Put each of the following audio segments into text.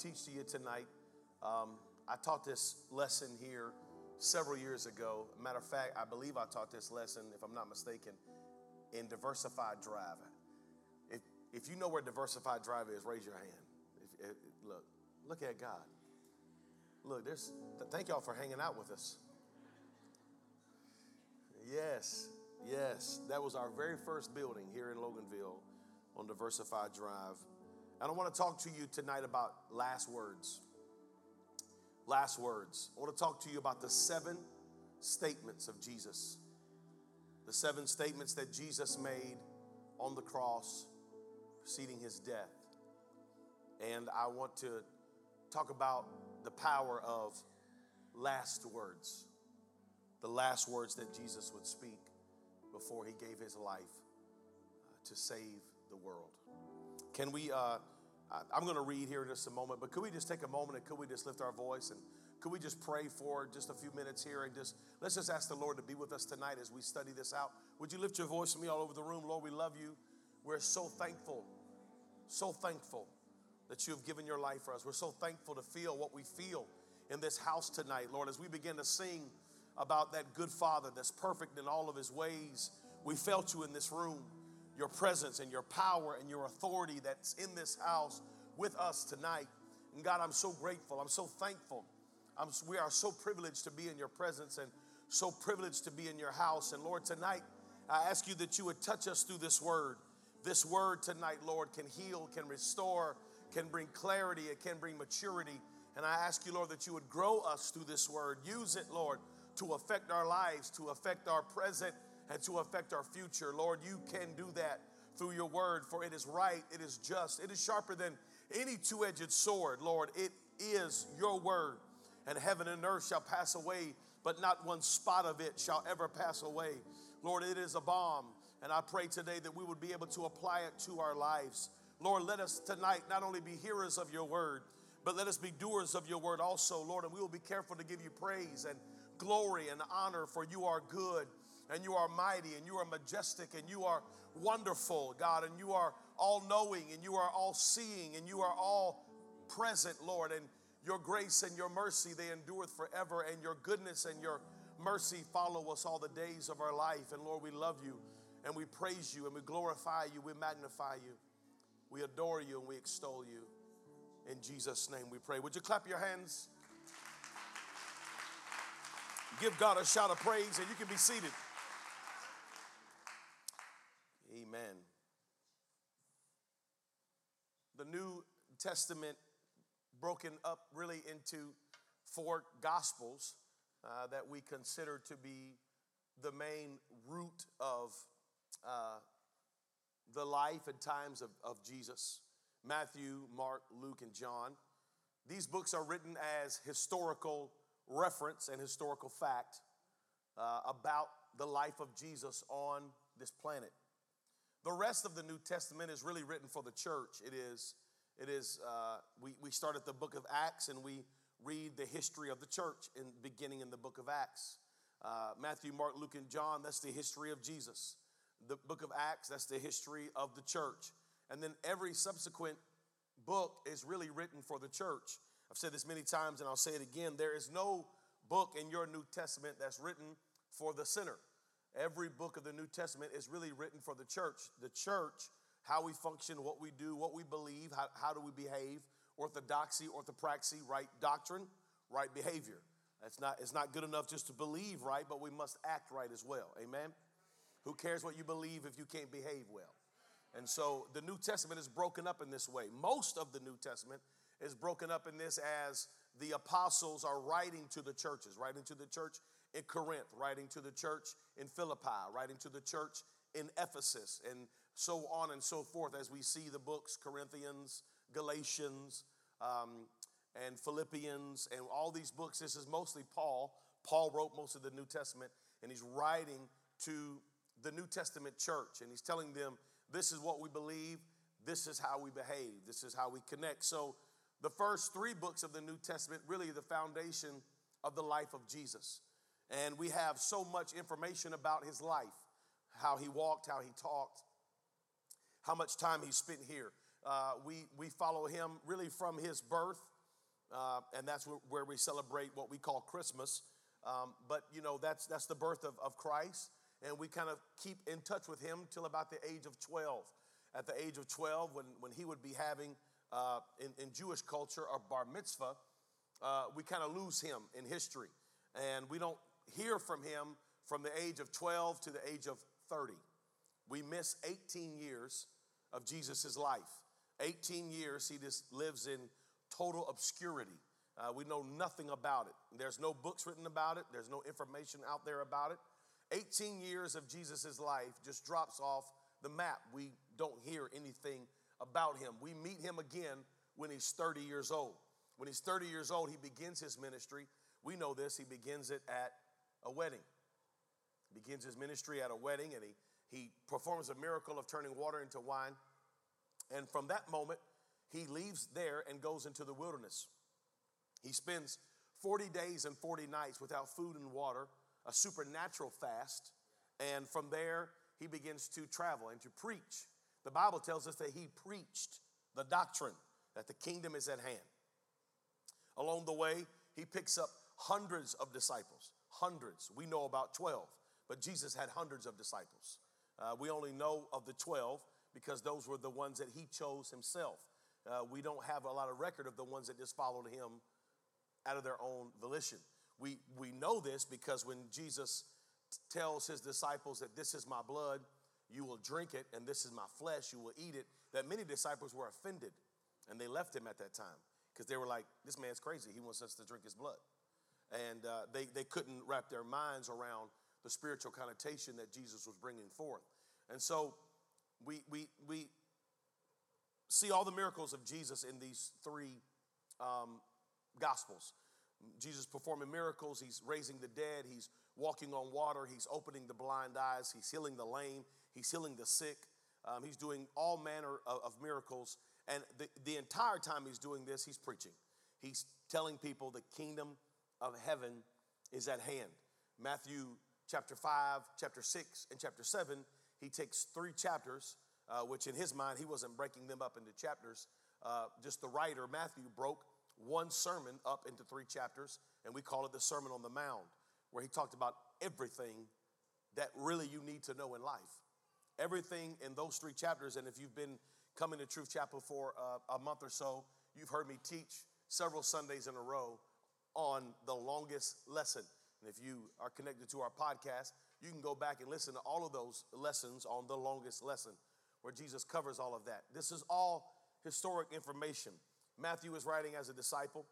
Teach to you tonight. Um, I taught this lesson here several years ago. Matter of fact, I believe I taught this lesson, if I'm not mistaken, in Diversified Drive. If, if you know where Diversified Drive is, raise your hand. If, if, look, look at God. Look, there's. Thank y'all for hanging out with us. Yes, yes, that was our very first building here in Loganville on Diversified Drive. And I want to talk to you tonight about last words. Last words. I want to talk to you about the seven statements of Jesus. The seven statements that Jesus made on the cross preceding his death. And I want to talk about the power of last words. The last words that Jesus would speak before he gave his life uh, to save the world. Can we, uh, I'm going to read here in just a moment, but could we just take a moment and could we just lift our voice and could we just pray for just a few minutes here and just, let's just ask the Lord to be with us tonight as we study this out. Would you lift your voice to me all over the room? Lord, we love you. We're so thankful, so thankful that you have given your life for us. We're so thankful to feel what we feel in this house tonight, Lord, as we begin to sing about that good Father that's perfect in all of his ways. We felt you in this room your presence and your power and your authority that's in this house with us tonight. And God, I'm so grateful. I'm so thankful. I'm, we are so privileged to be in your presence and so privileged to be in your house. And Lord, tonight, I ask you that you would touch us through this word. This word tonight, Lord, can heal, can restore, can bring clarity, it can bring maturity. And I ask you, Lord, that you would grow us through this word. Use it, Lord, to affect our lives, to affect our present and to affect our future. Lord, you can do that through your word, for it is right, it is just, it is sharper than any two edged sword. Lord, it is your word, and heaven and earth shall pass away, but not one spot of it shall ever pass away. Lord, it is a balm, and I pray today that we would be able to apply it to our lives. Lord, let us tonight not only be hearers of your word, but let us be doers of your word also, Lord, and we will be careful to give you praise and glory and honor, for you are good and you are mighty and you are majestic and you are wonderful, God, and you are all knowing and you are all seeing and you are all present, Lord. And your grace and your mercy, they endureth forever, and your goodness and your mercy follow us all the days of our life. And Lord, we love you and we praise you and we glorify you, we magnify you, we adore you and we extol you. In Jesus' name we pray. Would you clap your hands? Give God a shout of praise and you can be seated. Amen. The New Testament broken up really into four gospels uh, that we consider to be the main root of uh, the life and times of, of Jesus Matthew, Mark, Luke, and John. These books are written as historical reference and historical fact uh, about the life of Jesus on this planet. The rest of the New Testament is really written for the church. It is, it is. Uh, we we start at the book of Acts and we read the history of the church in beginning in the book of Acts. Uh, Matthew, Mark, Luke, and John. That's the history of Jesus. The book of Acts. That's the history of the church. And then every subsequent book is really written for the church. I've said this many times and I'll say it again. There is no book in your New Testament that's written for the sinner. Every book of the New Testament is really written for the church. The church, how we function, what we do, what we believe, how, how do we behave, orthodoxy, orthopraxy, right doctrine, right behavior. It's not, it's not good enough just to believe right, but we must act right as well. Amen? Who cares what you believe if you can't behave well? And so the New Testament is broken up in this way. Most of the New Testament is broken up in this as the apostles are writing to the churches, writing to the church in Corinth, writing to the church in Philippi, writing to the church in Ephesus, and so on and so forth as we see the books Corinthians, Galatians, um, and Philippians and all these books. This is mostly Paul. Paul wrote most of the New Testament, and he's writing to the New Testament church, and he's telling them, This is what we believe, this is how we behave, this is how we connect. So, the first three books of the New Testament really the foundation of the life of Jesus. And we have so much information about his life how he walked, how he talked, how much time he spent here. Uh, we, we follow him really from his birth, uh, and that's where, we celebrate what we call Christmas. Um, but, you know, that's, that's the birth of, of Christ, and we kind of keep in touch with him till about the age of 12. At the age of 12, when, when he would be having, uh, in, in Jewish culture, a bar mitzvah, uh, we kind of lose him in history. And we don't hear from him from the age of 12 to the age of 30. We miss 18 years of Jesus' life. 18 years he just lives in total obscurity. Uh, we know nothing about it. There's no books written about it, there's no information out there about it. 18 years of Jesus' life just drops off the map. We don't hear anything about him. We meet him again when he's 30 years old. When he's 30 years old, he begins his ministry. We know this, he begins it at a wedding. He begins his ministry at a wedding and he, he performs a miracle of turning water into wine. And from that moment, he leaves there and goes into the wilderness. He spends 40 days and 40 nights without food and water, a supernatural fast. And from there, he begins to travel and to preach. The Bible tells us that he preached the doctrine that the kingdom is at hand. Along the way, he picks up hundreds of disciples, hundreds. We know about 12, but Jesus had hundreds of disciples. Uh, we only know of the 12 because those were the ones that he chose himself. Uh, we don't have a lot of record of the ones that just followed him out of their own volition. We, we know this because when Jesus tells his disciples that this is my blood, you will drink it, and this is my flesh, you will eat it, that many disciples were offended and they left him at that time because they were like, this man's crazy. He wants us to drink his blood. And uh, they, they couldn't wrap their minds around the spiritual connotation that Jesus was bringing forth. And so we, we, we see all the miracles of Jesus in these three um, gospels. Jesus performing miracles, he's raising the dead, he's walking on water, he's opening the blind eyes, he's healing the lame, he's healing the sick, um, he's doing all manner of, of miracles. And the, the entire time he's doing this, he's preaching. He's telling people the kingdom of heaven is at hand. Matthew chapter 5, chapter 6, and chapter 7, he takes three chapters, uh, which in his mind, he wasn't breaking them up into chapters. Uh, just the writer, Matthew, broke one sermon up into three chapters, and we call it the Sermon on the Mount, where he talked about everything that really you need to know in life. Everything in those three chapters, and if you've been coming to Truth Chapel for uh, a month or so, you've heard me teach several Sundays in a row on the longest lesson. And if you are connected to our podcast, you can go back and listen to all of those lessons on the longest lesson where Jesus covers all of that. This is all historic information. Matthew is writing as a disciple,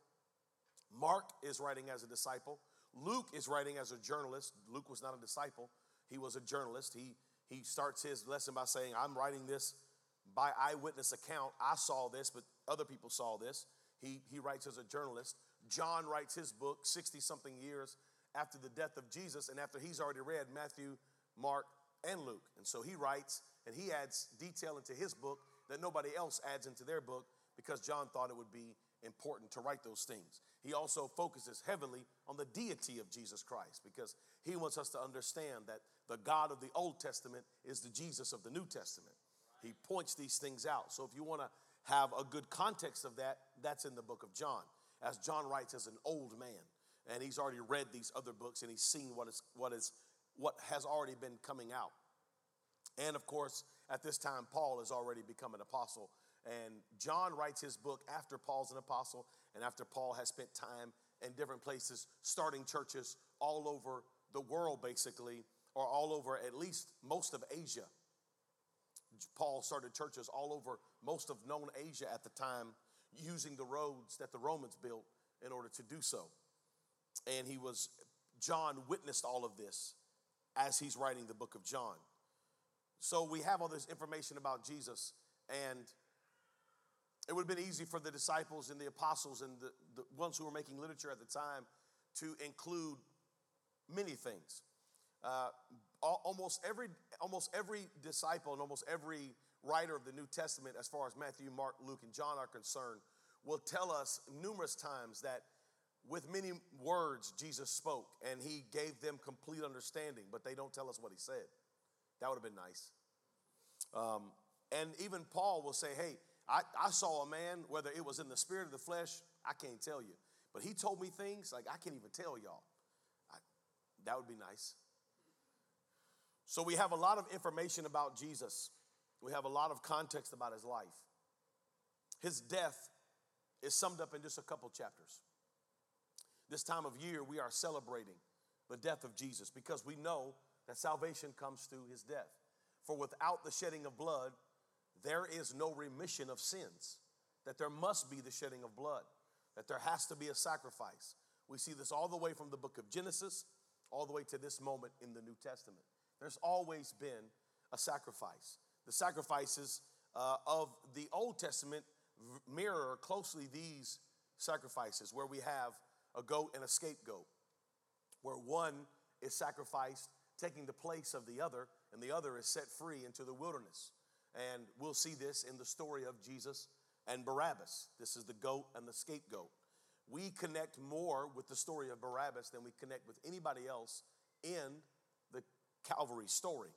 Mark is writing as a disciple, Luke is writing as a journalist. Luke was not a disciple, he was a journalist. He, he starts his lesson by saying, I'm writing this by eyewitness account. I saw this, but other people saw this. He, he writes as a journalist. John writes his book 60 something years after the death of Jesus and after he's already read Matthew, Mark, and Luke. And so he writes and he adds detail into his book that nobody else adds into their book because John thought it would be important to write those things. He also focuses heavily on the deity of Jesus Christ because he wants us to understand that the God of the Old Testament is the Jesus of the New Testament. He points these things out. So if you want to have a good context of that, that's in the book of John. As John writes as an old man, and he's already read these other books and he's seen what is what is what has already been coming out. And of course, at this time, Paul has already become an apostle. And John writes his book after Paul's an apostle and after Paul has spent time in different places, starting churches all over the world, basically, or all over at least most of Asia. Paul started churches all over most of known Asia at the time, using the roads that the Romans built in order to do so. And he was, John witnessed all of this as he's writing the book of John. So we have all this information about Jesus, and it would have been easy for the disciples and the apostles and the, the ones who were making literature at the time to include many things. Uh, almost every almost every disciple and almost every writer of the New Testament, as far as Matthew, Mark, Luke, and John are concerned, will tell us numerous times that with many words Jesus spoke and he gave them complete understanding, but they don't tell us what he said. That would have been nice. Um, and even Paul will say, Hey, I, I saw a man, whether it was in the spirit of the flesh, I can't tell you. But he told me things like I can't even tell y'all. I, that would be nice. So we have a lot of information about Jesus. We have a lot of context about his life. His death is summed up in just a couple chapters. This time of year, we are celebrating the death of Jesus because we know that salvation comes through his death. For without the shedding of blood, there is no remission of sins, that there must be the shedding of blood, that there has to be a sacrifice. We see this all the way from the book of Genesis all the way to this moment in the New Testament. There's always been a sacrifice. The sacrifices uh, of the Old Testament mirror closely these sacrifices, where we have a goat and a scapegoat, where one is sacrificed, taking the place of the other, and the other is set free into the wilderness. And we'll see this in the story of Jesus and Barabbas. This is the goat and the scapegoat. We connect more with the story of Barabbas than we connect with anybody else in the Calvary story.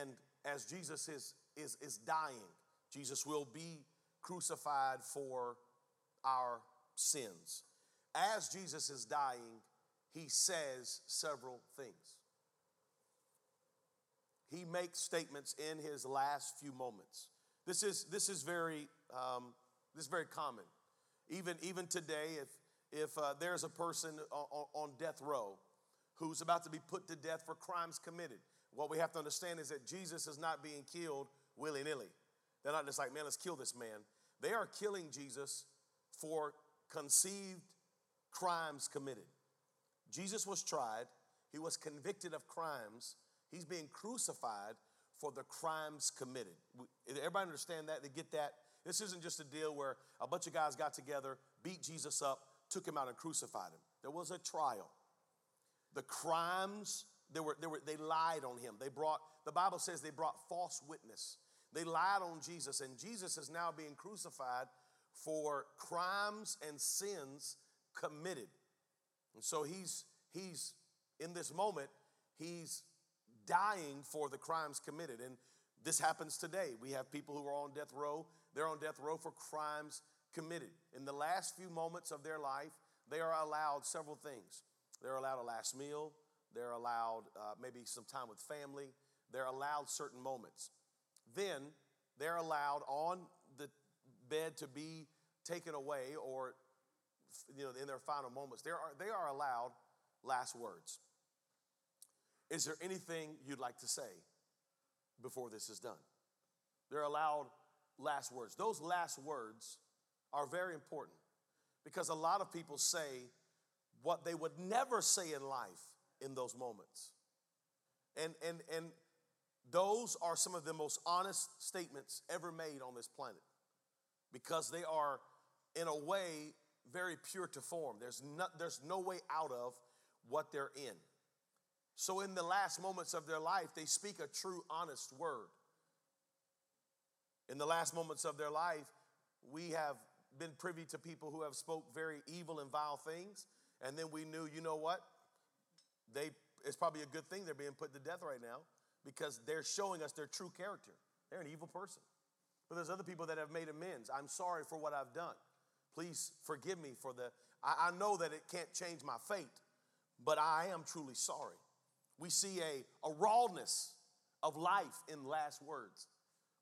And as Jesus is, is, is dying, Jesus will be crucified for our sins. As Jesus is dying, he says several things he makes statements in his last few moments. This is, this is, very, um, this is very common. Even, even today, if, if uh, there's a person on, on death row who's about to be put to death for crimes committed, what we have to understand is that Jesus is not being killed willy nilly. They're not just like, man, let's kill this man. They are killing Jesus for conceived crimes committed. Jesus was tried, he was convicted of crimes He's being crucified for the crimes committed. Everybody understand that? They get that? This isn't just a deal where a bunch of guys got together, beat Jesus up, took him out, and crucified him. There was a trial. The crimes, they, were, they, were, they lied on him. They brought, the Bible says they brought false witness. They lied on Jesus, and Jesus is now being crucified for crimes and sins committed. And so he's, he's in this moment, he's dying for the crimes committed. And this happens today. We have people who are on death row, they're on death row for crimes committed. In the last few moments of their life, they are allowed several things. They're allowed a last meal, they're allowed uh, maybe some time with family, they're allowed certain moments. Then they're allowed on the bed to be taken away or you know in their final moments they are, they are allowed last words is there anything you'd like to say before this is done? They're allowed last words. Those last words are very important because a lot of people say what they would never say in life in those moments. And, and, and those are some of the most honest statements ever made on this planet because they are, in a way, very pure to form. There's no, there's no way out of what they're in. So, in the last moments of their life, they speak a true, honest word. In the last moments of their life, we have been privy to people who have spoke very evil and vile things, and then we knew, you know what? They it's probably a good thing they're being put to death right now because they're showing us their true character. They're an evil person. But there's other people that have made amends. I'm sorry for what I've done. Please forgive me for the. I, I know that it can't change my fate, but I am truly sorry. We see a, a rawness of life in last words.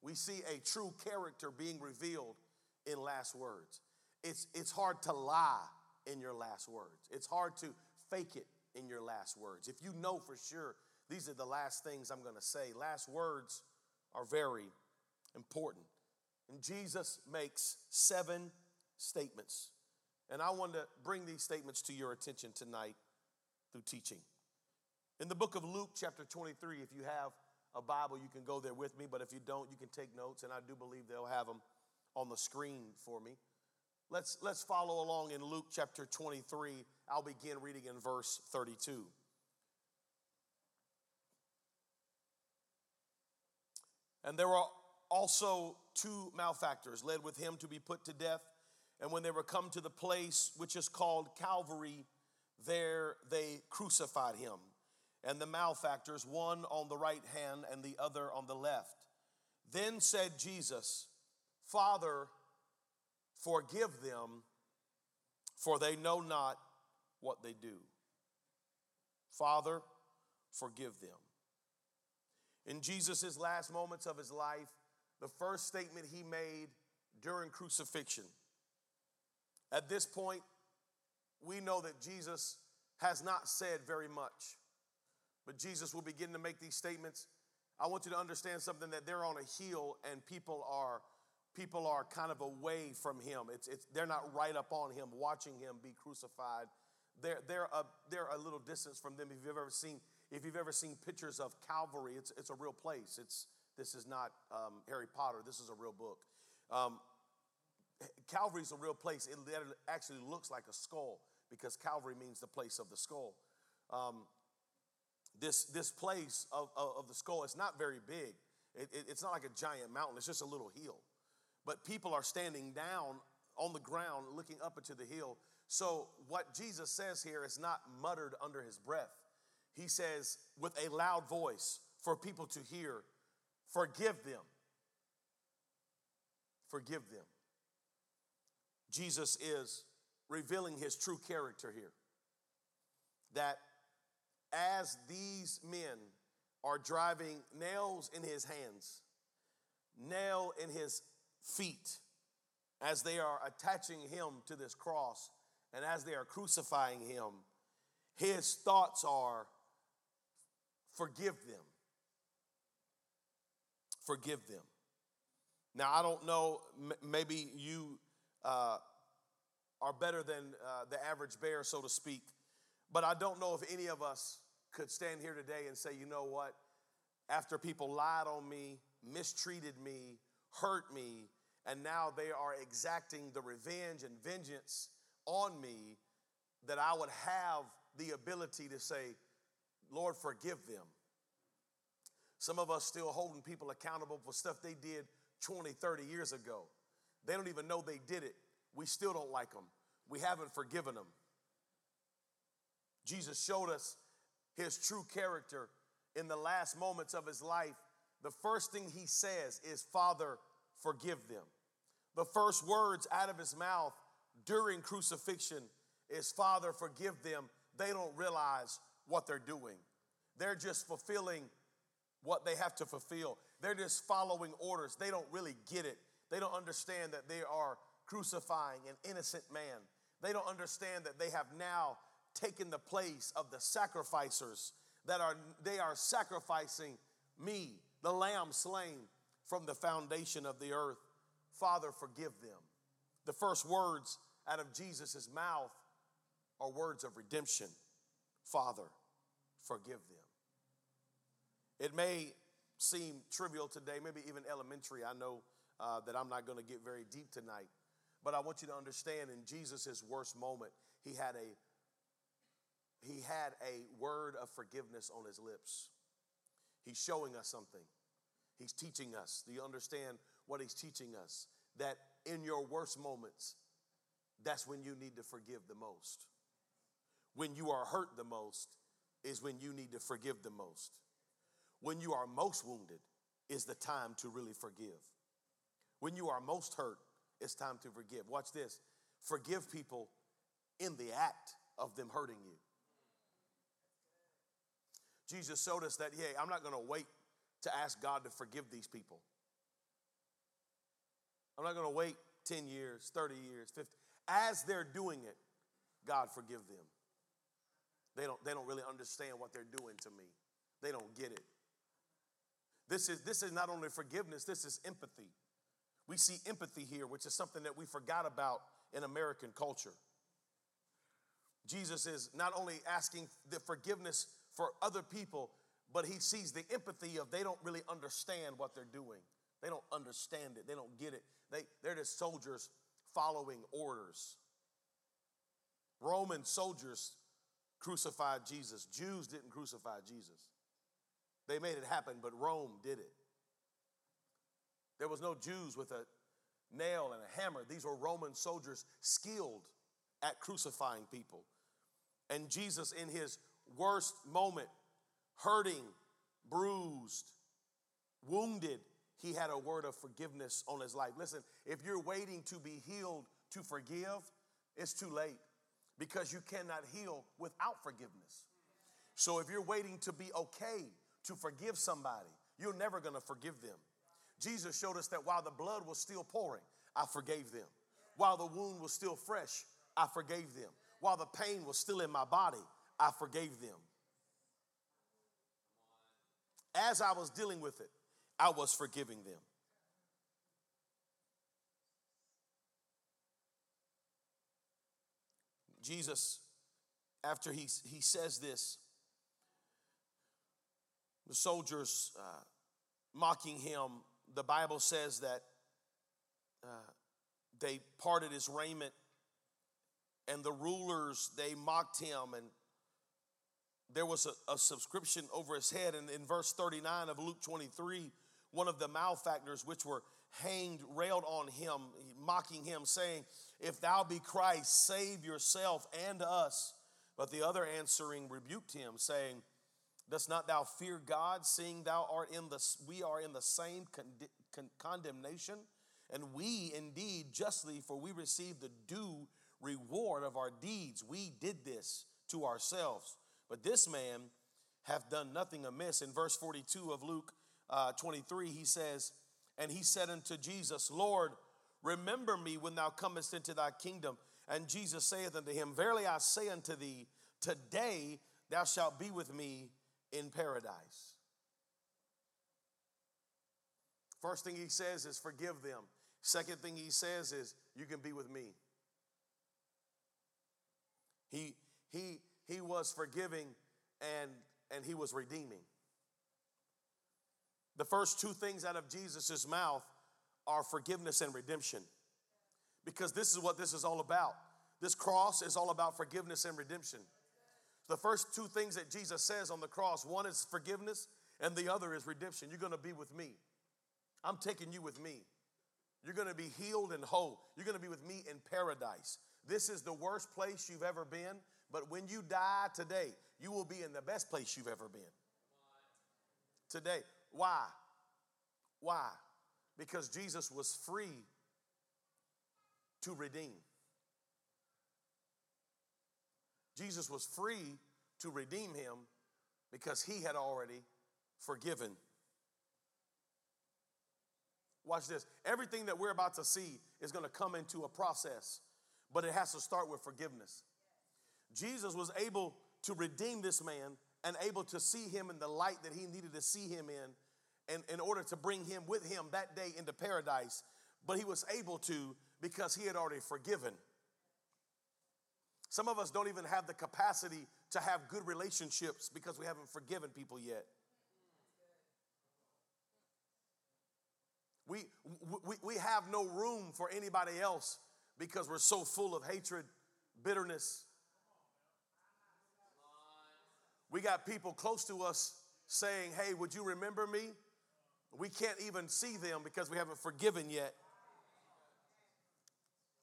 We see a true character being revealed in last words. It's, it's hard to lie in your last words, it's hard to fake it in your last words. If you know for sure these are the last things I'm going to say, last words are very important. And Jesus makes seven statements. And I want to bring these statements to your attention tonight through teaching. In the book of Luke, chapter 23, if you have a Bible, you can go there with me, but if you don't, you can take notes, and I do believe they'll have them on the screen for me. Let's, let's follow along in Luke chapter 23. I'll begin reading in verse 32. And there were also two malefactors led with him to be put to death. And when they were come to the place which is called Calvary, there they crucified him. And the malefactors, one on the right hand and the other on the left. Then said Jesus, Father, forgive them, for they know not what they do. Father, forgive them. In Jesus' last moments of his life, the first statement he made during crucifixion. At this point, we know that Jesus has not said very much, but Jesus will begin to make these statements. I want you to understand something that they're on a hill and people are people are kind of away from him. It's, it's, they're not right up on him, watching him be crucified. They're, they're, a, they're a little distance from them. If you've ever seen, if you've ever seen pictures of Calvary, it's, it's a real place. It's, this is not um, Harry Potter. This is a real book. Um, Calvary is a real place. It actually looks like a skull because Calvary means the place of the skull. Um, this, this place of, of, of, the skull, it's not very big. It, it, it's not like a giant mountain, it's just a little hill. But people are standing down on the ground looking up into the hill. So, what Jesus says here is not muttered under his breath. He says with a loud voice for people to hear, Forgive them. Forgive them. Jesus is revealing his true character here. That as these men are driving nails in his hands, nail in his feet, as they are attaching him to this cross, and as they are crucifying him, his thoughts are forgive them. Forgive them. Now, I don't know, maybe you uh, are better than uh, the average bear, so to speak. But I don't know if any of us could stand here today and say, you know what? After people lied on me, mistreated me, hurt me, and now they are exacting the revenge and vengeance on me, that I would have the ability to say, Lord, forgive them. Some of us still holding people accountable for stuff they did 20, 30 years ago. They don't even know they did it. We still don't like them. We haven't forgiven them. Jesus showed us his true character in the last moments of his life. The first thing he says is, Father, forgive them. The first words out of his mouth during crucifixion is, Father, forgive them. They don't realize what they're doing. They're just fulfilling what they have to fulfill. They're just following orders. They don't really get it. They don't understand that they are crucifying an innocent man. They don't understand that they have now taken the place of the sacrificers that are they are sacrificing me, the lamb slain from the foundation of the earth. Father, forgive them. The first words out of Jesus' mouth are words of redemption. Father, forgive them. It may seem trivial today, maybe even elementary. I know uh, that I'm not going to get very deep tonight. But I want you to understand in Jesus' worst moment, he had a he had a word of forgiveness on his lips. He's showing us something. He's teaching us. Do you understand what he's teaching us? That in your worst moments, that's when you need to forgive the most. When you are hurt the most is when you need to forgive the most. When you are most wounded is the time to really forgive. When you are most hurt, it's time to forgive. Watch this forgive people in the act of them hurting you. Jesus showed us that, hey, I'm not going to wait to ask God to forgive these people. I'm not going to wait 10 years, 30 years, 50. As they're doing it, God forgive them. They don't, they don't really understand what they're doing to me. They don't get it. This is, this is not only forgiveness, this is empathy. We see empathy here, which is something that we forgot about in American culture. Jesus is not only asking the forgiveness for other people, but he sees the empathy of they don't really understand what they're doing They don't understand it. They don't get it. They, they're just soldiers following orders. Roman soldiers crucified Jesus. Jews didn't crucify Jesus. They made it happen, but Rome did it. There was no Jews with a nail and a hammer. These were Roman soldiers skilled at crucifying people. And Jesus, in his worst moment, hurting, bruised, wounded, he had a word of forgiveness on his life. Listen, if you're waiting to be healed to forgive, it's too late because you cannot heal without forgiveness. So if you're waiting to be okay to forgive somebody, you're never gonna forgive them. Jesus showed us that while the blood was still pouring, I forgave them. While the wound was still fresh, I forgave them. While the pain was still in my body, I forgave them. As I was dealing with it, I was forgiving them. Jesus, after he, he says this, the soldiers uh, mocking him, the Bible says that uh, they parted his raiment and the rulers they mocked him and there was a, a, subscription over his head and in verse 39 of luke 23 one of the malefactors which were hanged railed on him mocking him saying if thou be christ save yourself and us but the other answering rebuked him saying dost not thou fear god seeing thou art in the we are in the same con- con- condemnation and we indeed justly for we receive the due reward of our deeds. We did this to ourselves. But this man hath done nothing amiss. In verse 42 of Luke uh, 23, he says, And he said unto Jesus, Lord, remember me when thou comest into thy kingdom. And Jesus saith unto him, Verily I say unto thee, today thou shalt be with me in paradise. First thing he says is, Forgive them. Second thing he says is, You can be with me. He, he, he was forgiving and, and he was redeeming. The first two things out of Jesus' mouth are forgiveness and redemption. Because this is what this is all about. This cross is all about forgiveness and redemption. The first two things that Jesus says on the cross one is forgiveness, and the other is redemption. You're gonna be with me. I'm taking you with me. You're gonna be healed and whole. You're gonna be with me in paradise. This is the worst place you've ever been, but when you die today, you will be in the best place you've ever been. Today. Why? Why? Because Jesus was free to redeem. Jesus was free to redeem him because he had already forgiven. Watch this. Everything that we're about to see is going to come into a process but it has to start with forgiveness. Jesus was able to redeem this man and able to see him in the light that he needed to see him in, and in order to bring him with him that day into paradise. But he was able to because he had already forgiven. Some of us don't even have the capacity to have good relationships because we haven't forgiven people yet. We, we, we have no room for anybody else because we're so full of hatred, bitterness. We got people close to us saying, Hey, would you remember me? We can't even see them because we haven't forgiven yet.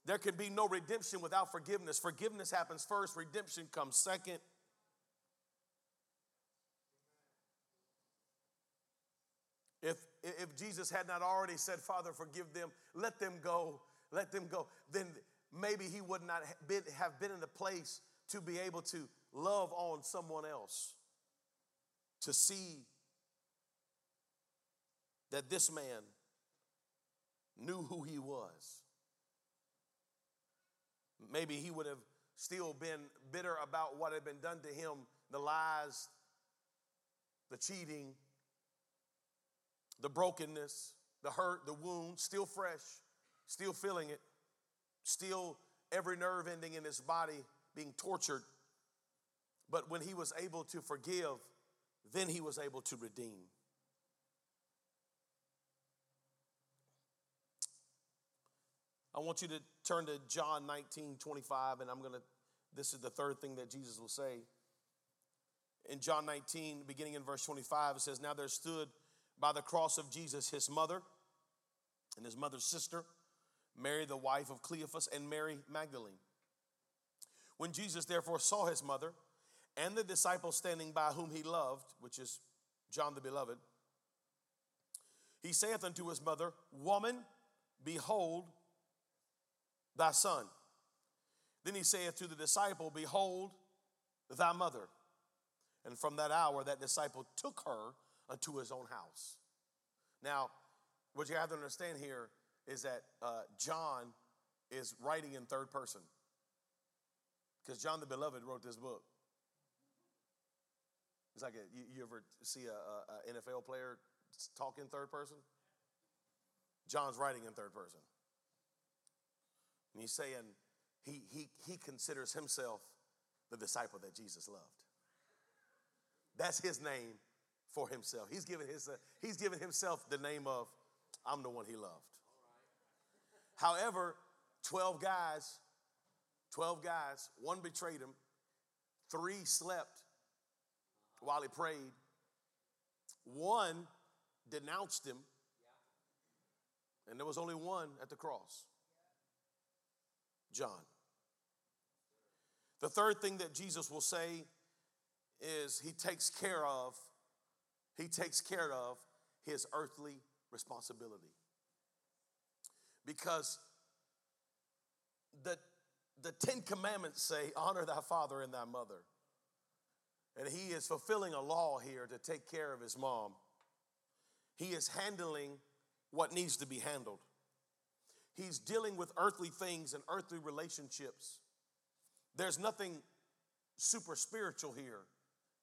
There can be no redemption without forgiveness. Forgiveness happens first, redemption comes second. If, if Jesus had not already said, Father, forgive them, let them go, let them go, then maybe he would not have been in the place to be able to love on someone else, to see that this man knew who he was. Maybe he would have still been bitter about what had been done to him the lies, the cheating, the brokenness, the hurt, the wound, still fresh still feeling it, still every nerve ending in his body being tortured. But when he was able to forgive, then he was able to redeem. I want you to turn to John 19, 25, and I'm going to, this is the third thing that Jesus will say. In John 19, beginning in verse 25, it says, Now there stood by the cross of Jesus his mother and his mother's sister, Mary, the wife of Cleophas, and Mary Magdalene. When Jesus therefore saw his mother and the disciple standing by whom he loved, which is John the beloved, he saith unto his mother, Woman, behold thy son. Then he saith to the disciple, Behold thy mother. And from that hour, that disciple took her unto his own house. Now, what you have to understand here is that uh, John is writing in third person. Because John the Beloved wrote this book. It's like a, you, you ever see a, a, NFL player talk in third person? John's writing in third person. And he's saying he, he, he considers himself the disciple that Jesus loved. That's his name for himself. He's given, his, uh, he's given himself the name of, I'm the one he loved. However, 12 guys, 12 guys, one betrayed him, three slept while he prayed, one denounced him, and there was only one at the cross. John. The third thing that Jesus will say is he takes care of he takes care of his earthly responsibility. Because the the 10 commandments say honor thy father and thy mother. And he is fulfilling a law here to take care of his mom. He is handling what needs to be handled. He's dealing with earthly things and earthly relationships. There's nothing super spiritual here.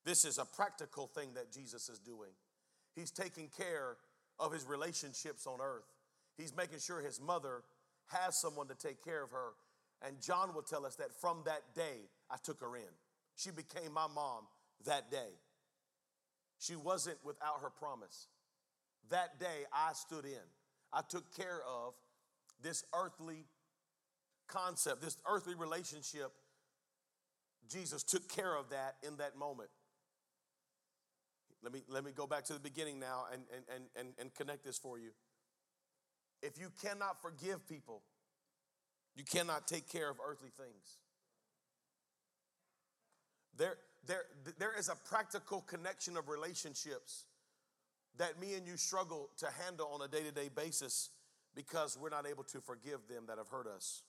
This is a practical thing that Jesus is doing. He's taking care of his relationships on earth. He's making sure his mother has someone to take care of her. And John will tell us that from that day, I took her in. She became my mom that day. She wasn't without her promise. That day, I stood in. I took care of this earthly concept, this earthly relationship, Jesus took care of that in that moment. Let me, let me go back to the beginning now and, and, and, and connect this for you. If you cannot forgive people, you cannot take care of earthly things. There, there, there is a practical connection of relationships that me and you struggle to handle on a day to day basis because we're not able to forgive them that have hurt us.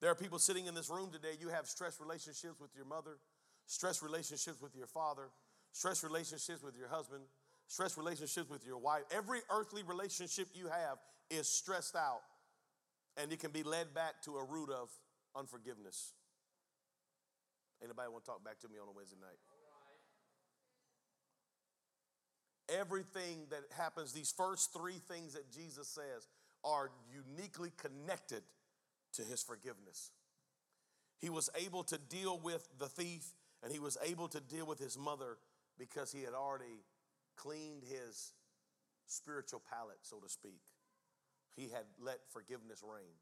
There are people sitting in this room today, you have stress relationships with your mother, stress relationships with your father, stress relationships with your husband, stress relationships with your wife. Every earthly relationship you have is stressed out, and it can be led back to a root of unforgiveness. Anybody want to talk back to me on a Wednesday night? everything that happens, these first three things that Jesus says, are uniquely connected to his forgiveness. He was able to deal with the thief and he was able to deal with his mother because he had already cleaned his spiritual palate, so to speak. He had let forgiveness reign.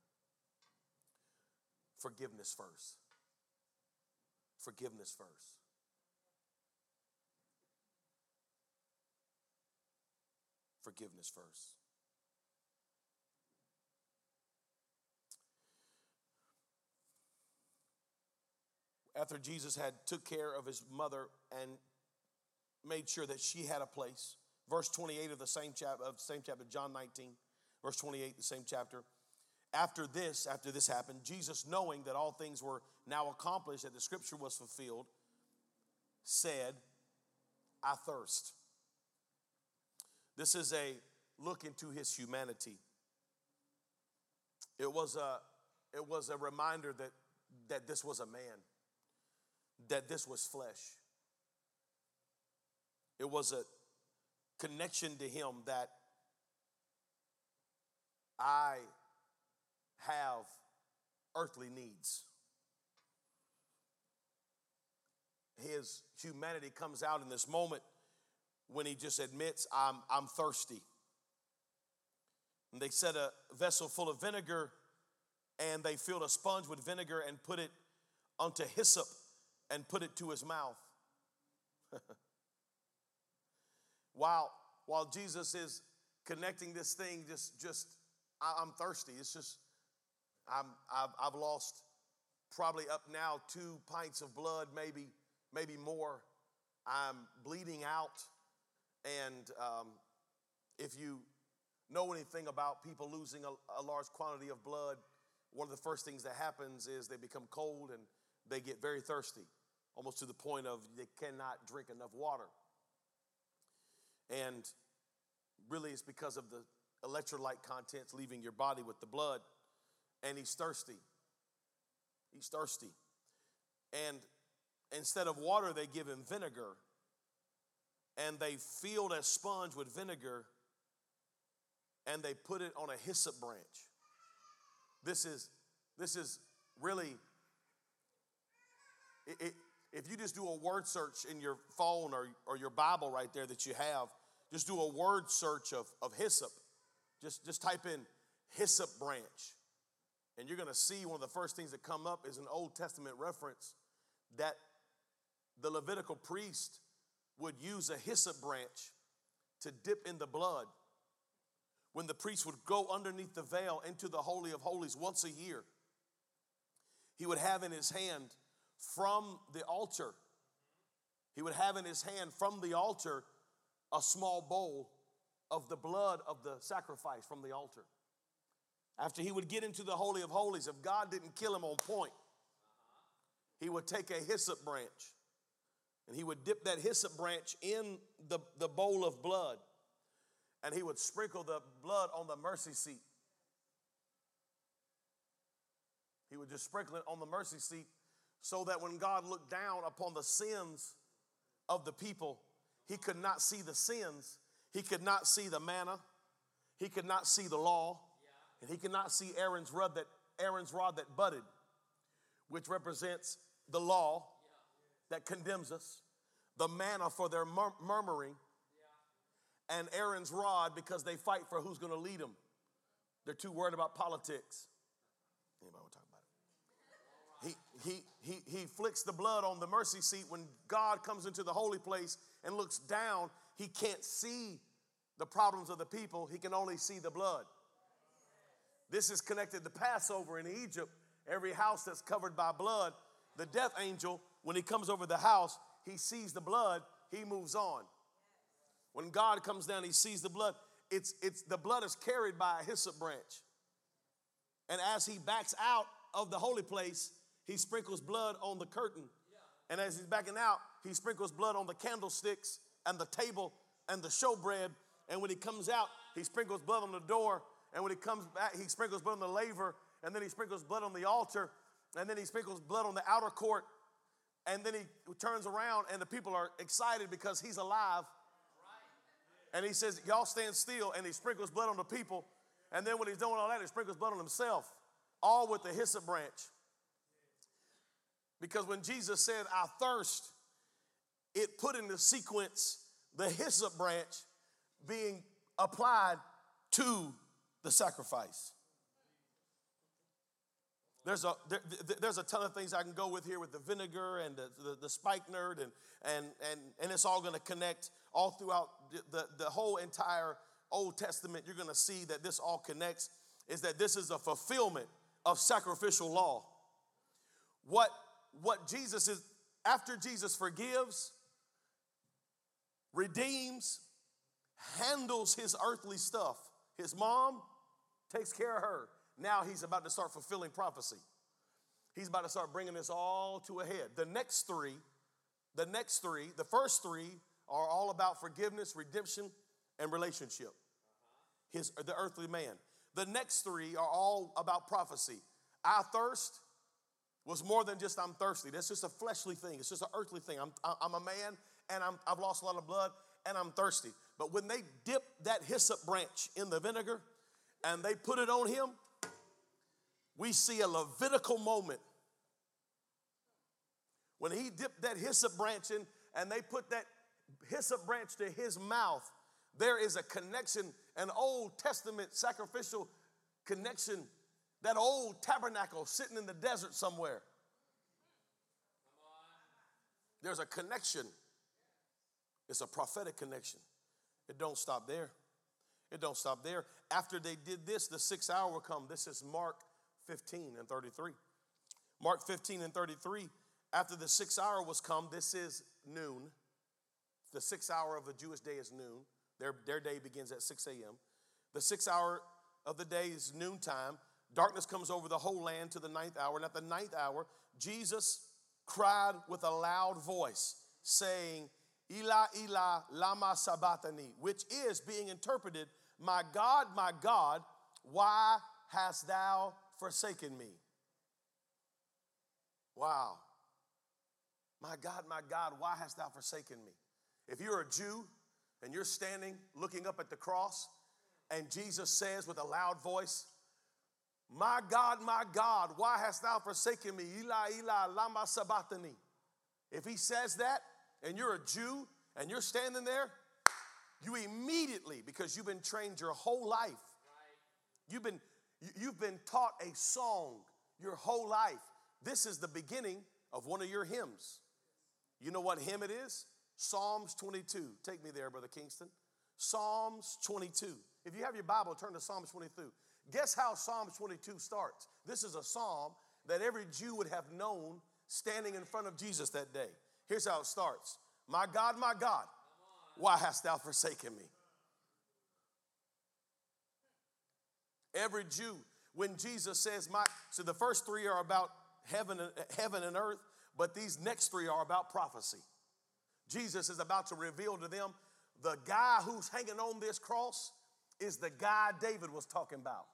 Forgiveness first. Forgiveness first. forgiveness first. After Jesus had took care of his mother and made sure that she had a place, verse 28 of the same chapter of same chapter, John 19, verse 28, the same chapter. After this, after this happened, Jesus, knowing that all things were now accomplished, that the scripture was fulfilled, said, I thirst. This is a look into his humanity. It was a, it was a reminder that, that this was a man, that this was flesh. It was a connection to him that I have earthly needs. His humanity comes out in this moment when he just admits, I'm, I'm thirsty. And they set a vessel full of vinegar and they filled a sponge with vinegar and put it onto hyssop and put it to his mouth. while, while Jesus is connecting this thing, just, just I, am thirsty. It's just, I'm, I've, I've lost probably up now two pints of blood, maybe, maybe more. I'm bleeding out. And um, if you know anything about people losing a, a large quantity of blood, one of the first things that happens is they become cold and they get very thirsty, almost to the point of they cannot drink enough water. And really, it's because of the electrolyte contents leaving your body with the blood, and he's thirsty. He's thirsty. And instead of water, they give him vinegar, and they filled a sponge with vinegar, and they put it on a hyssop branch. This is this is really it, it, if you just do a word search in your phone or, or your Bible right there that you have, just do a word search of, of hyssop. Just, just type in hyssop branch. And you're going to see one of the first things that come up is an Old Testament reference that the Levitical priest would use a hyssop branch to dip in the blood when the priest would go underneath the veil into the Holy of Holies once a year. He would have in his hand from the altar, he would have in his hand from the altar a small bowl of the blood of the sacrifice from the altar. After he would get into the Holy of Holies, if God didn't kill him on point, he would take a hyssop branch and he would dip that hyssop branch in the, the bowl of blood and he would sprinkle the blood on the mercy seat. He would just sprinkle it on the mercy seat so that when God looked down upon the sins of the people, he could not see the sins, he could not see the manna, he could not see the law, and he could not see Aaron's rod that Aaron's rod that budded, which represents the law that condemns us, the manna for their mur- murmuring, and Aaron's rod because they fight for who's going to lead them. They're too worried about politics. Anybody want to talk about it? He, he, he, he flicks the blood on the mercy seat when God comes into the holy place and looks down. He can't see the problems of the people, he can only see the blood. This is connected to Passover in Egypt. Every house that's covered by blood, the death angel, when he comes over the house, he sees the blood, he moves on. When God comes down, he sees the blood. It's, it's the blood is carried by a hyssop branch. And as he backs out of the holy place, he sprinkles blood on the curtain. And as he's backing out, he sprinkles blood on the candlesticks and the table and the showbread. And when he comes out, he sprinkles blood on the door. And when he comes back, he sprinkles blood on the laver. And then he sprinkles blood on the altar. And then he sprinkles blood on the outer court. And then he turns around, and the people are excited because he's alive and he says, Y'all stand still. And he sprinkles blood on the people. And then when he's doing all that, he sprinkles blood on himself, all with the hyssop branch. Because when Jesus said, I thirst, it put in the sequence the hyssop branch being applied to the sacrifice. There's a, there, there's a ton of things I can go with here with the vinegar and the, the, the spikenard, and, and, and, and it's all going to connect all throughout the, the whole entire Old Testament. You're going to see that this all connects, is that this is a fulfillment of sacrificial law. What, what Jesus is, after Jesus forgives, redeems, handles his earthly stuff, his mom takes care of her now he's about to start fulfilling prophecy. He's about to start bringing this all to a head. The next three, the next three, the first three are all about forgiveness, redemption, and relationship. His, the earthly man. The next three are all about prophecy. I thirst was more than just I'm thirsty. That's just a fleshly thing. It's just an earthly thing. I'm, I'm a man and I'm, I've lost a lot of blood and I'm thirsty. But when they dip that hyssop branch in the vinegar and they put it on him, we see a Levitical moment when he dipped that hyssop branch in and they put that hyssop branch to his mouth. There is a connection, an Old Testament sacrificial connection, that old tabernacle sitting in the desert somewhere. There's a connection. It's a prophetic connection. It don't stop there. It don't stop there. After they did this, the sixth hour will come. This is Mark 15 and 33. Mark 15 and 33. After the sixth hour was come, this is noon. The sixth hour of the Jewish day is noon. Their, their day begins at 6 a.m. The sixth hour of the day is noontime. Darkness comes over the whole land to the ninth hour. And at the ninth hour, Jesus cried with a loud voice, saying, Ila, Ila, lama sabachthani, which is being interpreted, My God, my God, why hast thou forsaken me? Wow. My God, my God, why hast thou forsaken me? If you're a Jew and you're standing looking up at the cross, and Jesus says with a loud voice, My God, my God, why hast thou forsaken me? Eli, Eli, lama sabachthani. If he says that, and you're a Jew and you're standing there, you immediately, because you've been trained your whole life, you've been, you've been taught a song your whole life. This is the beginning of one of your hymns. You know what hymn it is? Psalms 22. Take me there, Brother Kingston. Psalms 22. If you have your Bible, turn to Psalms 22. Guess how Psalms 22 starts? This is a psalm that every Jew would have known standing in front of Jesus that day. Here's how it starts My God, my God, why hast thou forsaken me? Every Jew, when Jesus says, My, so the first three are about heaven, heaven and earth, but these next three are about prophecy. Jesus is about to reveal to them the guy who's hanging on this cross is the guy David was talking about.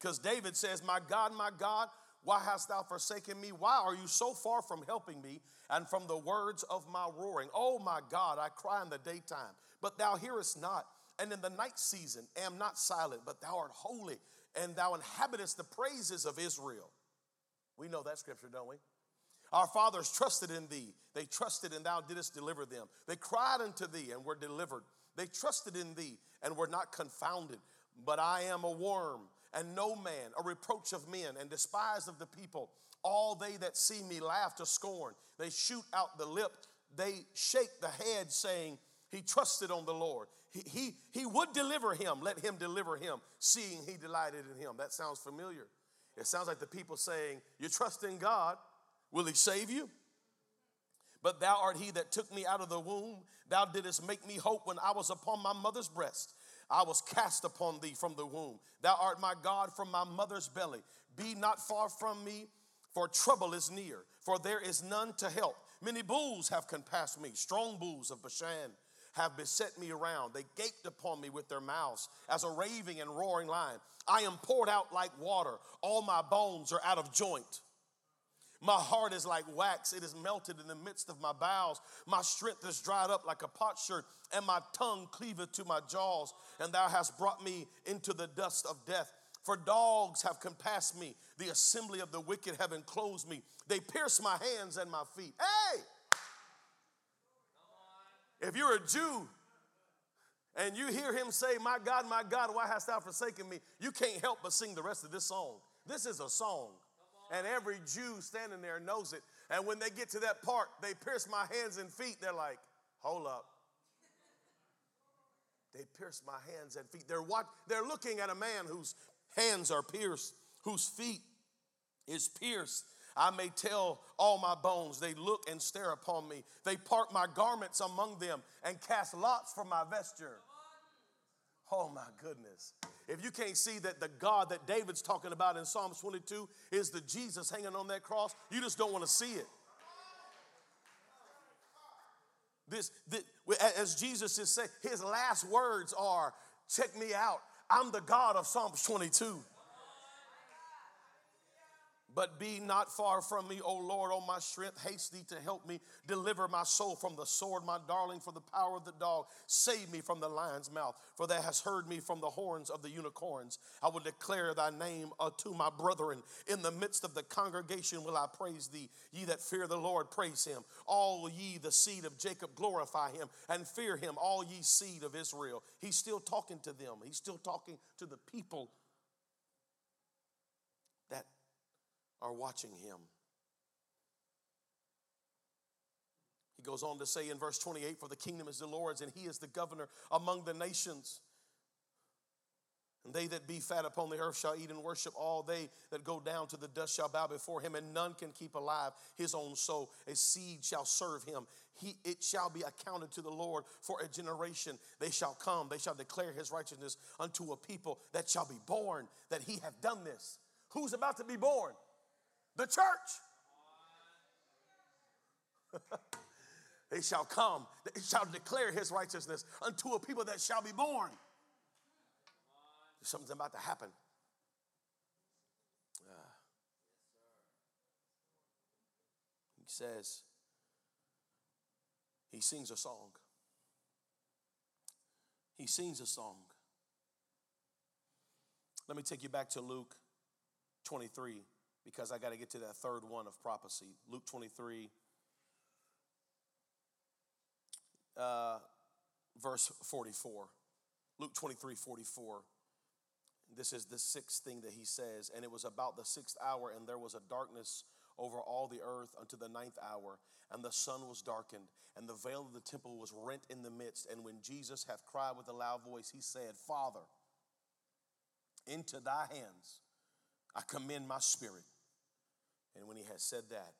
Because David says, My God, my God, why hast thou forsaken me? Why are you so far from helping me and from the words of my roaring? Oh my God, I cry in the daytime, but thou hearest not. And in the night season am not silent, but thou art holy, and thou inhabitest the praises of Israel. We know that scripture, don't we? Our fathers trusted in thee. They trusted and thou didst deliver them. They cried unto thee and were delivered. They trusted in thee and were not confounded. But I am a worm and no man, a reproach of men and despised of the people. All they that see me laugh to scorn. They shoot out the lip. They shake the head, saying, He trusted on the Lord. He, he, he would deliver him. Let him deliver him, seeing he delighted in him. That sounds familiar. It sounds like the people saying, You trust in God, will he save you? But thou art he that took me out of the womb. Thou didst make me hope when I was upon my mother's breast. I was cast upon thee from the womb. Thou art my God from my mother's belly. Be not far from me, for trouble is near, for there is none to help. Many bulls have compassed me, strong bulls of Bashan have beset me around. They gaped upon me with their mouths as a raving and roaring lion. I am poured out like water. All my bones are out of joint. My heart is like wax, it is melted in the midst of my bowels. My strength is dried up like a potsherd, and my tongue cleaveth to my jaws. And thou hast brought me into the dust of death. For dogs have compassed me, the assembly of the wicked have enclosed me. They pierce my hands and my feet. Hey! If you're a Jew and you hear him say, My God, my God, why hast thou forsaken me? You can't help but sing the rest of this song. This is a song. And every Jew standing there knows it. And when they get to that part, they pierce my hands and feet. They're like, hold up. They pierce my hands and feet. They're, what, they're looking at a man whose hands are pierced, whose feet is pierced. I may tell all my bones, they look and stare upon me. They part my garments among them and cast lots for my vesture. Oh my goodness. If you can't see that the God that David's talking about in Psalms 22 is the Jesus hanging on that cross, you just don't want to see it. This, this, as Jesus is saying, his last words are, check me out. I'm the God of Psalms 22. But be not far from me, O Lord, O my strength. Haste thee to help me. Deliver my soul from the sword, my darling, for the power of the dog. Save me from the lion's mouth, for thou hast heard me from the horns of the unicorns. I will declare thy name to my brethren. In the midst of the congregation will I praise thee. Ye that fear the Lord, praise him. All ye, the seed of Jacob, glorify him and fear him, all ye seed of Israel. He's still talking to them, he's still talking to the people are watching him. He goes on to say in verse 28 For the kingdom is the Lord's, and he is the governor among the nations. And they that be fat upon the earth shall eat and worship. All they that go down to the dust shall bow before him, and none can keep alive his own soul. A seed shall serve him. He, it shall be accounted to the Lord for a generation. They shall come, they shall declare his righteousness unto a people that shall be born, that he hath done this. Who's about to be born? The church. they shall come, they shall declare his righteousness unto a people that shall be born. Something's about to happen. Uh, he says, he sings a song. He sings a song. Let me take you back to Luke 23 because I got to get to that third one of prophecy. Luke 23, uh, verse 44. Luke 23, 44. This is the sixth thing that he says. And it was about the sixth hour, and there was a darkness over all the earth unto the ninth hour, and the sun was darkened, and the veil of the temple was rent in the midst. And when Jesus hath cried with a loud voice, he said, Father, into thy hands I commend my spirit. And when he had said that,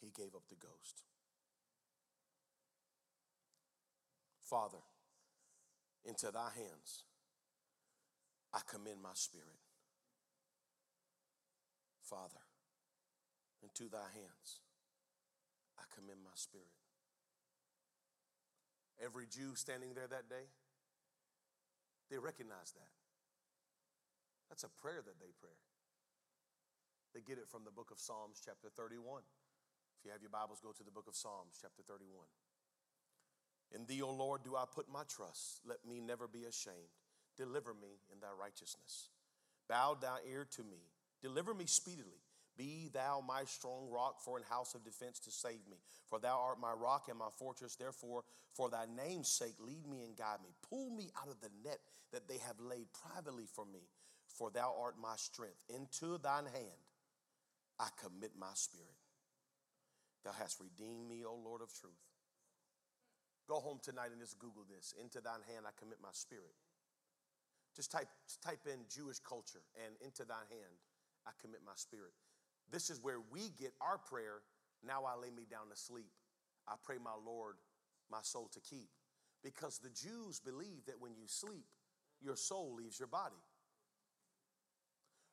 he gave up the ghost. Father, into thy hands I commend my spirit. Father, into thy hands I commend my spirit. Every Jew standing there that day, they recognized that. That's a prayer that they pray. They get it from the book of Psalms, chapter 31. If you have your Bibles, go to the book of Psalms, chapter 31. In thee, O Lord, do I put my trust. Let me never be ashamed. Deliver me in thy righteousness. Bow thou ear to me. Deliver me speedily. Be thou my strong rock for an house of defense to save me. For thou art my rock and my fortress. Therefore, for thy name's sake, lead me and guide me. Pull me out of the net that they have laid privately for me. For thou art my strength. Into thine hand I commit my spirit. Thou hast redeemed me, O Lord of truth. Go home tonight and just Google this. Into thine hand I commit my spirit. Just type, just type in Jewish culture and into thine hand I commit my spirit. This is where we get our prayer. Now I lay me down to sleep. I pray my Lord my soul to keep. Because the Jews believe that when you sleep, your soul leaves your body.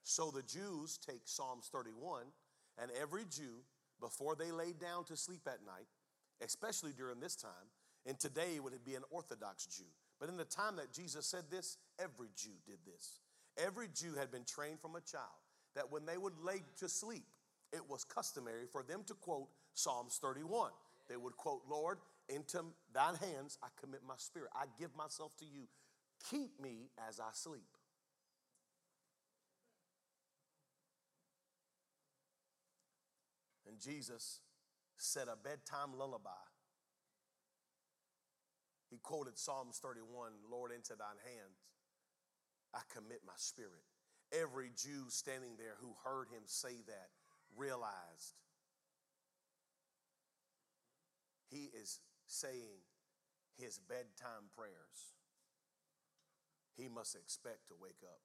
So the Jews take Psalms 31, and every Jew, before they lay down to sleep at night, especially during this time, and today would be an Orthodox Jew. But in the time that Jesus said this, every Jew did this. Every Jew had been trained from a child that when they would lay to sleep, it was customary for them to quote Psalms 31. They would quote, Lord, into thine hands I commit my spirit. I give myself to you. Keep me as I sleep. And Jesus said a bedtime lullaby. He quoted Psalms 31 Lord, into thine hands I commit my spirit. Every Jew standing there who heard him say that realized he is saying his bedtime prayers. He must expect to wake up.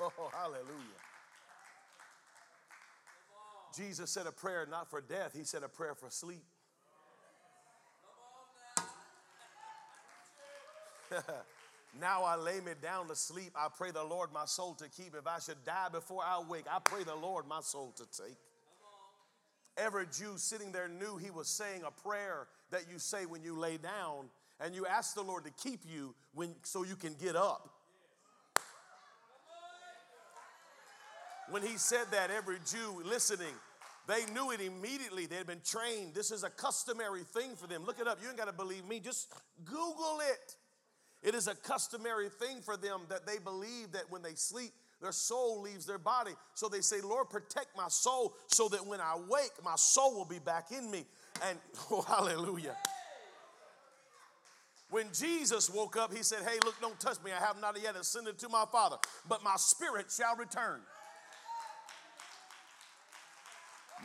Oh, hallelujah. Jesus said a prayer not for death, he said a prayer for sleep. now I lay me down to sleep. I pray the Lord my soul to keep. If I should die before I wake, I pray the Lord my soul to take. Every Jew sitting there knew he was saying a prayer that you say when you lay down and you ask the Lord to keep you when so you can get up. When he said that, every Jew listening, they knew it immediately. They had been trained. This is a customary thing for them. Look it up. You ain't got to believe me. Just Google it. It is a customary thing for them that they believe that when they sleep, their soul leaves their body. So they say, Lord, protect my soul so that when I wake, my soul will be back in me. And oh, hallelujah. When Jesus woke up, he said, Hey, look, don't touch me. I have not yet ascended to my Father, but my spirit shall return.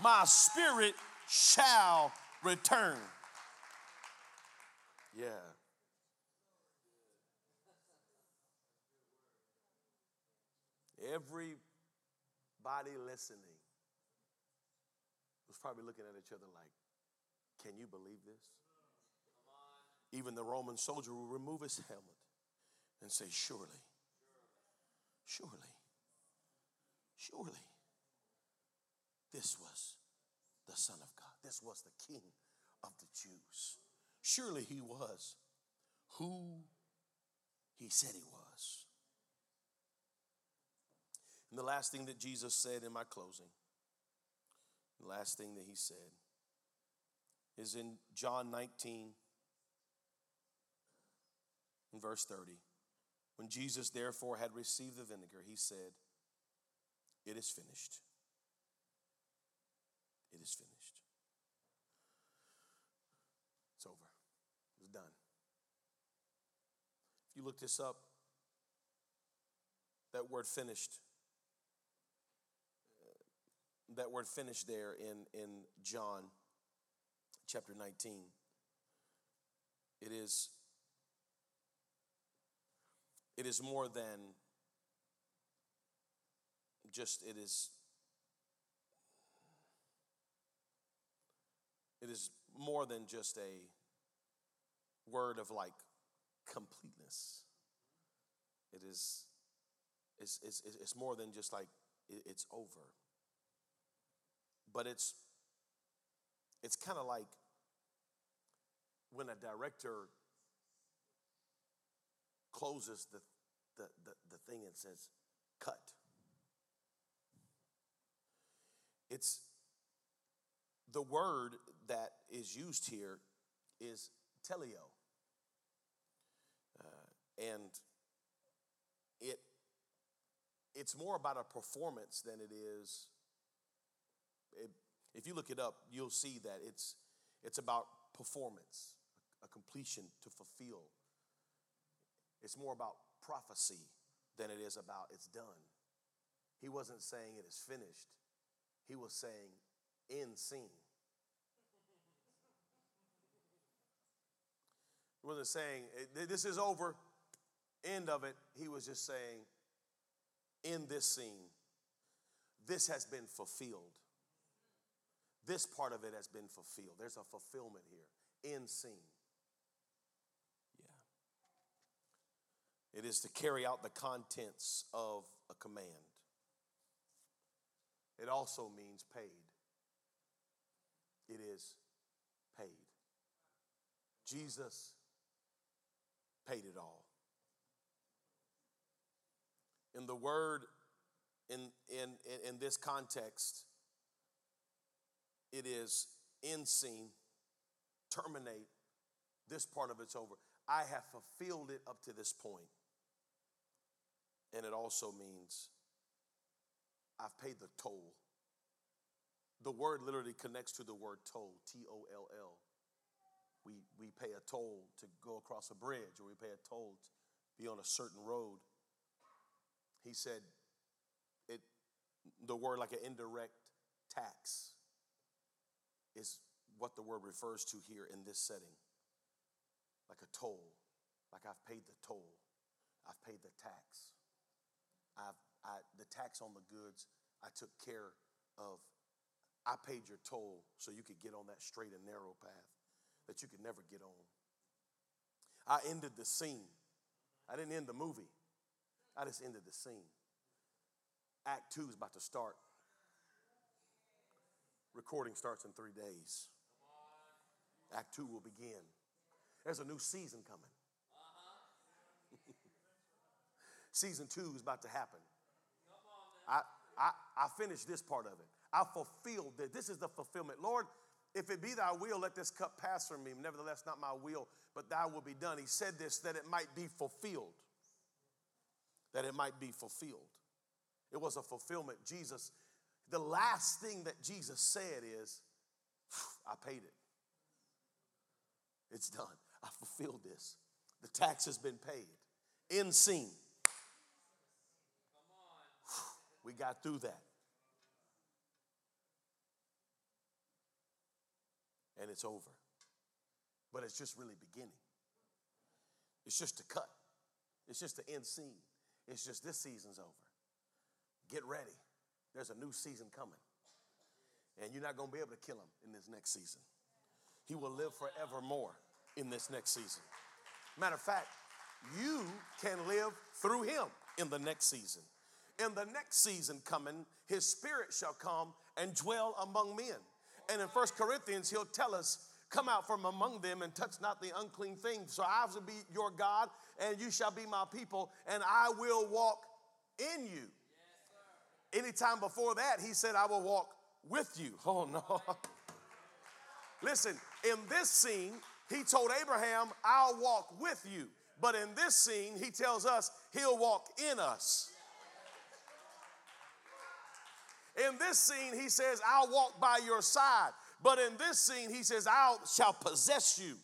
My spirit shall return. Yeah. Everybody listening was probably looking at each other like, Can you believe this? Even the Roman soldier will remove his helmet and say, Surely, surely, surely, this was the Son of God. This was the King of the Jews. Surely he was who he said he was. And the last thing that Jesus said in my closing, the last thing that he said is in John 19, in verse 30. When Jesus therefore had received the vinegar, he said, It is finished. It is finished. It's over. It's done. If you look this up, that word finished, uh, that word finished there in, in John chapter 19, it is it is more than just it is it is more than just a word of like completeness it is it's, it's, it's more than just like it's over but it's it's kind of like when a director closes the, the, the, the thing and says, cut. It's the word that is used here is teleo. Uh, and it it's more about a performance than it is it, if you look it up you'll see that it's it's about performance a completion to fulfill it's more about prophecy than it is about it's done. He wasn't saying it is finished, he was saying in scene. He wasn't saying eh, this is over, end of it. He was just saying in this scene, this has been fulfilled. This part of it has been fulfilled. There's a fulfillment here in scene. Yeah. It is to carry out the contents of a command. It also means paid. It is paid. Jesus paid it all. In the word, in, in, in this context, it is in scene, terminate, this part of it's over. I have fulfilled it up to this point and it also means I've paid the toll. The word literally connects to the word toll, T O L L. We, we pay a toll to go across a bridge, or we pay a toll to be on a certain road. He said, it, the word like an indirect tax is what the word refers to here in this setting. Like a toll, like I've paid the toll, I've paid the tax. I've, I, the tax on the goods, I took care of. I paid your toll so you could get on that straight and narrow path that you could never get on. I ended the scene. I didn't end the movie. I just ended the scene. Act two is about to start. Recording starts in three days. Act two will begin. There's a new season coming. season two is about to happen. I, I, I finished this part of it. I fulfilled that. This is the fulfillment. Lord, if it be thy will, let this cup pass from me. Nevertheless, not my will, but thy will be done. He said this that it might be fulfilled. That it might be fulfilled. It was a fulfillment. Jesus, the last thing that Jesus said is, I paid it. It's done. I fulfilled this. The tax has been paid. In scene. We got through that. And it's over. But it's just really beginning. It's just a cut. It's just the end scene. It's just this season's over. Get ready. There's a new season coming. And you're not going to be able to kill him in this next season. He will live forevermore in this next season. Matter of fact, you can live through him in the next season. In the next season coming, his spirit shall come and dwell among men. And in First Corinthians, he'll tell us, Come out from among them and touch not the unclean thing. So I will be your God, and you shall be my people, and I will walk in you. Yes, Anytime before that, he said, I will walk with you. Oh no. Listen, in this scene, he told Abraham, I'll walk with you. But in this scene, he tells us he'll walk in us. In this scene, he says, I'll walk by your side. But in this scene, he says, I shall possess you.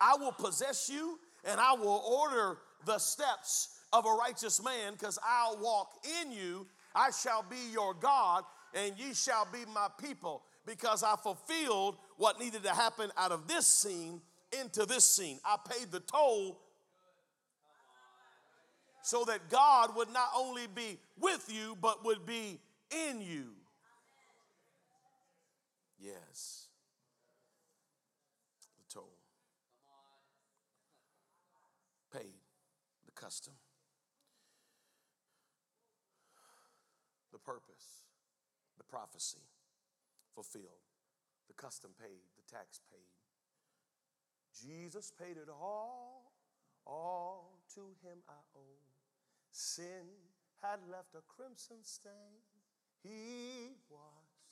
I will possess you and I will order the steps of a righteous man because I'll walk in you. I shall be your God and ye shall be my people because I fulfilled what needed to happen out of this scene into this scene. I paid the toll so that God would not only be with you, but would be in you. Yes. The toll. Paid the custom. The purpose, the prophecy fulfilled, the custom paid, the tax paid. Jesus paid it all, all to him I owe. Sin had left a crimson stain. He washed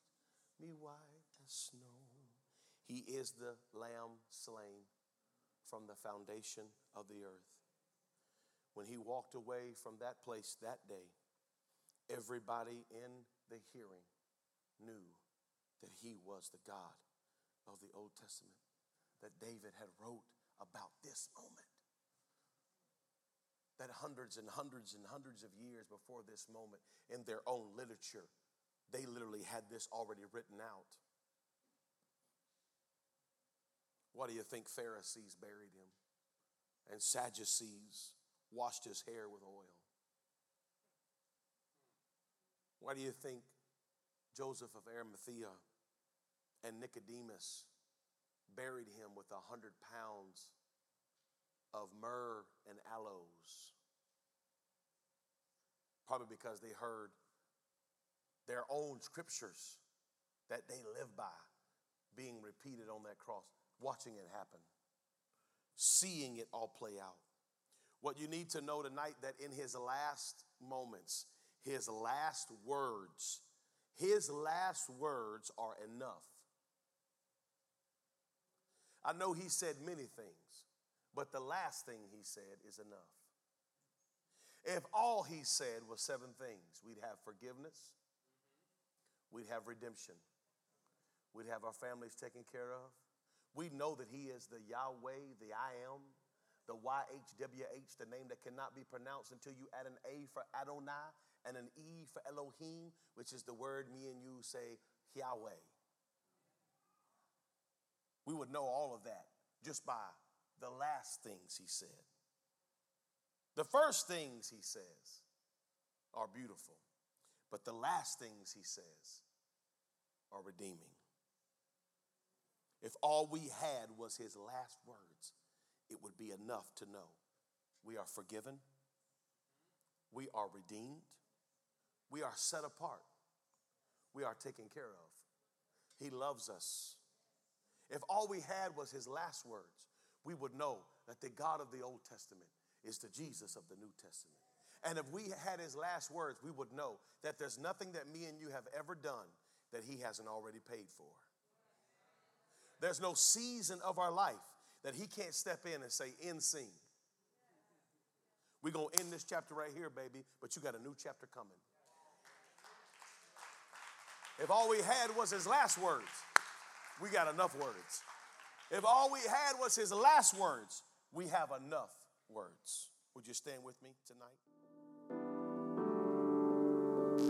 me white as snow. He is the lamb slain from the foundation of the earth. When he walked away from that place that day, everybody in the hearing knew that he was the God of the Old Testament, that David had wrote about this moment. That hundreds and hundreds and hundreds of years before this moment, in their own literature, they literally had this already written out. What do you think Pharisees buried him? And Sadducees washed his hair with oil. Why do you think Joseph of Arimathea and Nicodemus buried him with a hundred pounds of myrrh and aloes? Probably because they heard their own scriptures that they live by being repeated on that cross, watching it happen, seeing it all play out. What you need to know tonight that in his last moments, his last words, his last words are enough. I know he said many things, but the last thing he said is enough. If all he said was seven things, we'd have forgiveness, we'd have redemption. We'd have our families taken care of. We know that He is the Yahweh, the I am, the YHWH, the name that cannot be pronounced until you add an A for Adonai and an E for Elohim, which is the word me and you say Yahweh. We would know all of that just by the last things He said. The first things He says are beautiful. But the last things he says are redeeming. If all we had was his last words, it would be enough to know we are forgiven, we are redeemed, we are set apart, we are taken care of. He loves us. If all we had was his last words, we would know that the God of the Old Testament is the Jesus of the New Testament. And if we had his last words, we would know that there's nothing that me and you have ever done that he hasn't already paid for. There's no season of our life that he can't step in and say, end scene. We're going to end this chapter right here, baby, but you got a new chapter coming. If all we had was his last words, we got enough words. If all we had was his last words, we have enough words. Would you stand with me tonight?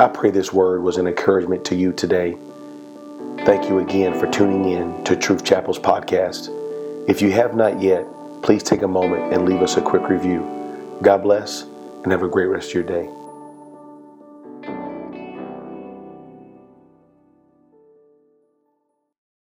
I pray this word was an encouragement to you today. Thank you again for tuning in to Truth Chapel's podcast. If you have not yet, please take a moment and leave us a quick review. God bless and have a great rest of your day.